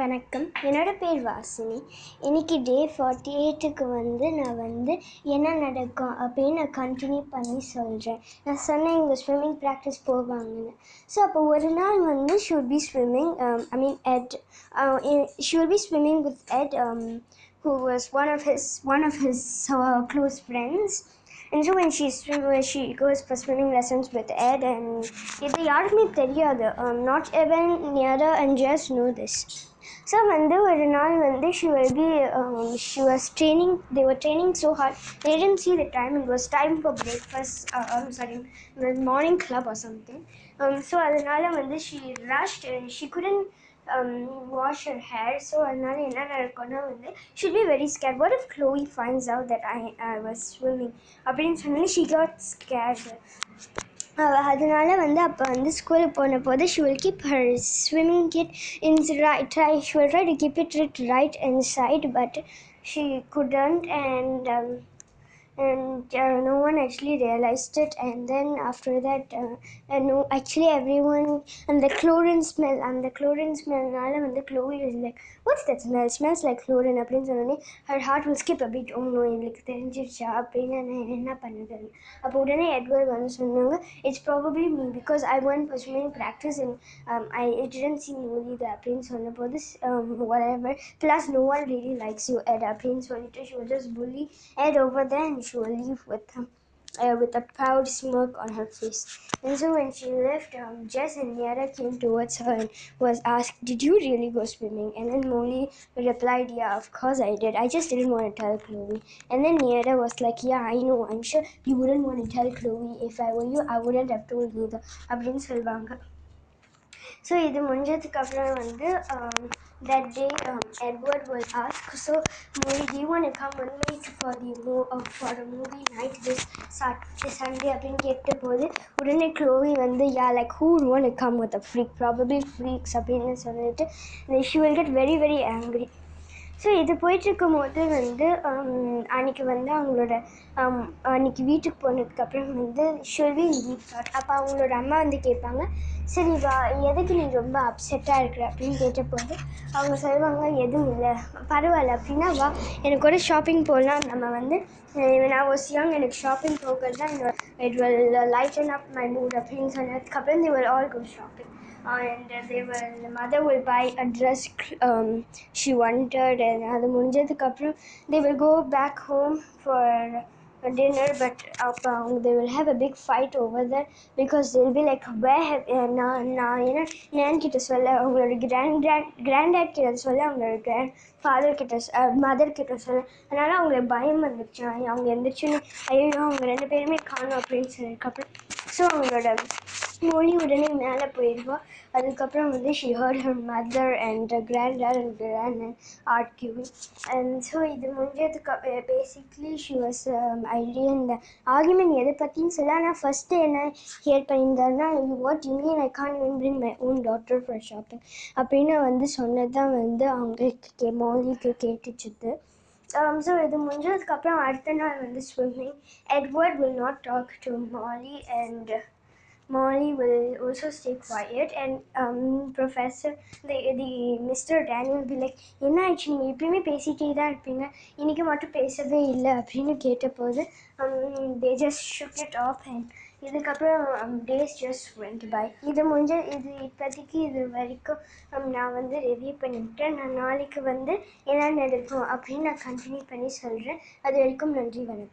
வணக்கம். என்னோடய பேர் வாசினி. இன்னைக்கு டே ஃபார்ட்டி எயிட்டுக்கு வந்து நான் வந்து என்ன நடக்கும் அப்படின்னு நான் கண்டினியூ பண்ணி சொல்கிறேன் நான் சொன்னேன் இங்கே ஸ்விம்மிங் ப்ராக்டிஸ் போவாங்கன்னு. ஸோ அப்போ ஒரு நாள் வந்து should be swimming I mean Ed should be swimming with Ed who was one of his one of his close friends and so when she when she goes for swimming lessons with Ed and இது யாருக்குமே தெரியாது not even even and and know know this so வந்து ஒரு நாள் வந்து she will be she she was they were training so hard hard they didn't see the time it was time for breakfast uh, I'm sorry it அதனால வந்து she rushed she she couldn't um, wash her hair so அதனால என்ன நடக்கும்னா வந்து she'll be very scared what if Chloe finds out that I, I was swimming அப்படின்னு சொன்னோன்னே she got scared அவ அதனால வந்து அப்போ வந்து ஸ்கூலுக்கு போன போது she will keep her swimming kit in right try she will try to keep it right, right inside but she couldn't and um, and uh, no one actually realized it and then after that uh, and no actually everyone and the chlorine smell and the chlorine smell nala when the chloe is like what's that smell smells like chlorine அப்படின்னு சொன்னோடனே her heart will skip a bit oh no எங்களுக்கு தெரிஞ்சிருச்சா அப்படின்னு நான் என்ன பண்ணுறது அப்போ உடனே Edward வந்து சொன்னாங்க it's probably me because I went for swimming practice and um, I it didn't see Noli the அப்படின்னு சொன்னபோது um, whatever plus no one really likes you Ed அப்படின்னு சொல்லிட்டு she will just bully Ed over there and she will leave with him uh, with a proud smirk on her face. And so when she left, um, Jess and Niara came towards her and was asked, Did you really go swimming? And then Molly replied, Yeah, of course I did. I just didn't want to tell Chloe. And then Niara was like, Yeah, I know. I'm sure you wouldn't want to tell Chloe. If I were you, I wouldn't have told either. அப்படின்னு சொல்லுவாங்க so இது முடிஞ்சதுக்கு அப்புறம் வந்து that day um, Edward will ask so Molly do you want to come with me for the mo- uh, for a movie night this Saturday Sunday அப்படின்னு கேட்ட போது உடனே க்ளோவி வந்து yeah like who would want to come with a freak probably freaks அப்படின்னு சொல்லிட்டு she will get very very angry So இது போயிட்டுருக்கும் போது வந்து um, அன்னைக்கு வந்து அவங்களோட um, அன்னைக்கு வீட்டுக்கு போனதுக்கப்புறம் வந்து ஷெல்வி வி அப்போ அவங்களோட அம்மா வந்து கேட்பாங்க சரி வா எதுக்கு நீ ரொம்ப அப்செட்டாக இருக்கிற? அப்படின்னு கேட்டபோது அவங்க சொல்லுவாங்க எதுவும் இல்லை பரவாயில்ல அப்படின்னா வா எனக்கு கூட ஷாப்பிங் போகலாம் நம்ம வந்து நான் வாஸ் யங் எனக்கு ஷாப்பிங் போகிறது தான் it will lighten up my mood அப்படின்னு சொன்னதுக்கப்புறம் they will all go shopping and they will the mother will buy a dress um, she wanted and அது முடிஞ்சதுக்கப்புறம் they will go back home for dinner but அப்போ அவங்க they will have a big fight over there because they'll be like where have நான் நான் ஏன்னா நேன் கிட்ட சொல்ல அவங்களோட கிராண்ட் கிராண்ட் கிராண்ட் டேட் கிட்ட சொல்ல அவங்களோட கிராண்ட் ஃபாதர் கிட்ட மதர் கிட்ட சொல்ல. அதனால் அவங்களுக்கு பயம் வந்துருச்சு. அவங்க எந்திரிச்சுன்னு ஐயோ அவங்க ரெண்டு பேருமே காணும் அப்படின்னு சொல்லியிருக்கப்புறம் ஸோ அவங்களோட மொழி உடனே மேலே போயிடுவா. அதுக்கப்புறம் வந்து she hurt her mother and grand and grand and art queue and so இது முடிஞ்சதுக்கு பேசிக்லி ஷி வாஸ் ஐடியா இந்த ஆர்குமெண்ட் எதை பற்றின்னு சொல்ல ஆனால் ஃபஸ்ட்டு என்ன hear பண்ணியிருந்தாருன்னா what you mean I can even bring my own doctor for shopping அப்படின்னு வந்து சொன்னது தான் வந்து அவங்களுக்கு கே மௌலிக்கு கேட்டுச்சுது. Um, so இது முடிஞ்சதுக்கப்புறம் அடுத்த நாள் வந்து swimming Edward will not talk to Molly and Molly will also stay quiet and um, Professor the, the Mr. Daniel will be like என்ன ஆயிடுச்சு நீங்கள் எப்பயுமே பேசிகிட்டே தான் இருப்பீங்க. இன்றைக்கி மட்டும் பேசவே இல்லை அப்படின்னு கேட்டபோது they just shook it off and இதுக்கப்புறம் டேஸ் ஜஸ்ட் வெண்ட் பை இது முடிஞ்ச இது இப்போதைக்கு இது வரைக்கும் um, நான் வந்து ரிவ்யூ பண்ணிவிட்டேன் நான் நாளைக்கு வந்து என்ன நடக்கும் அப்படின்னு நான் கண்டினியூ பண்ணி சொல்கிறேன் அது வரைக்கும் நன்றி வணக்கம்.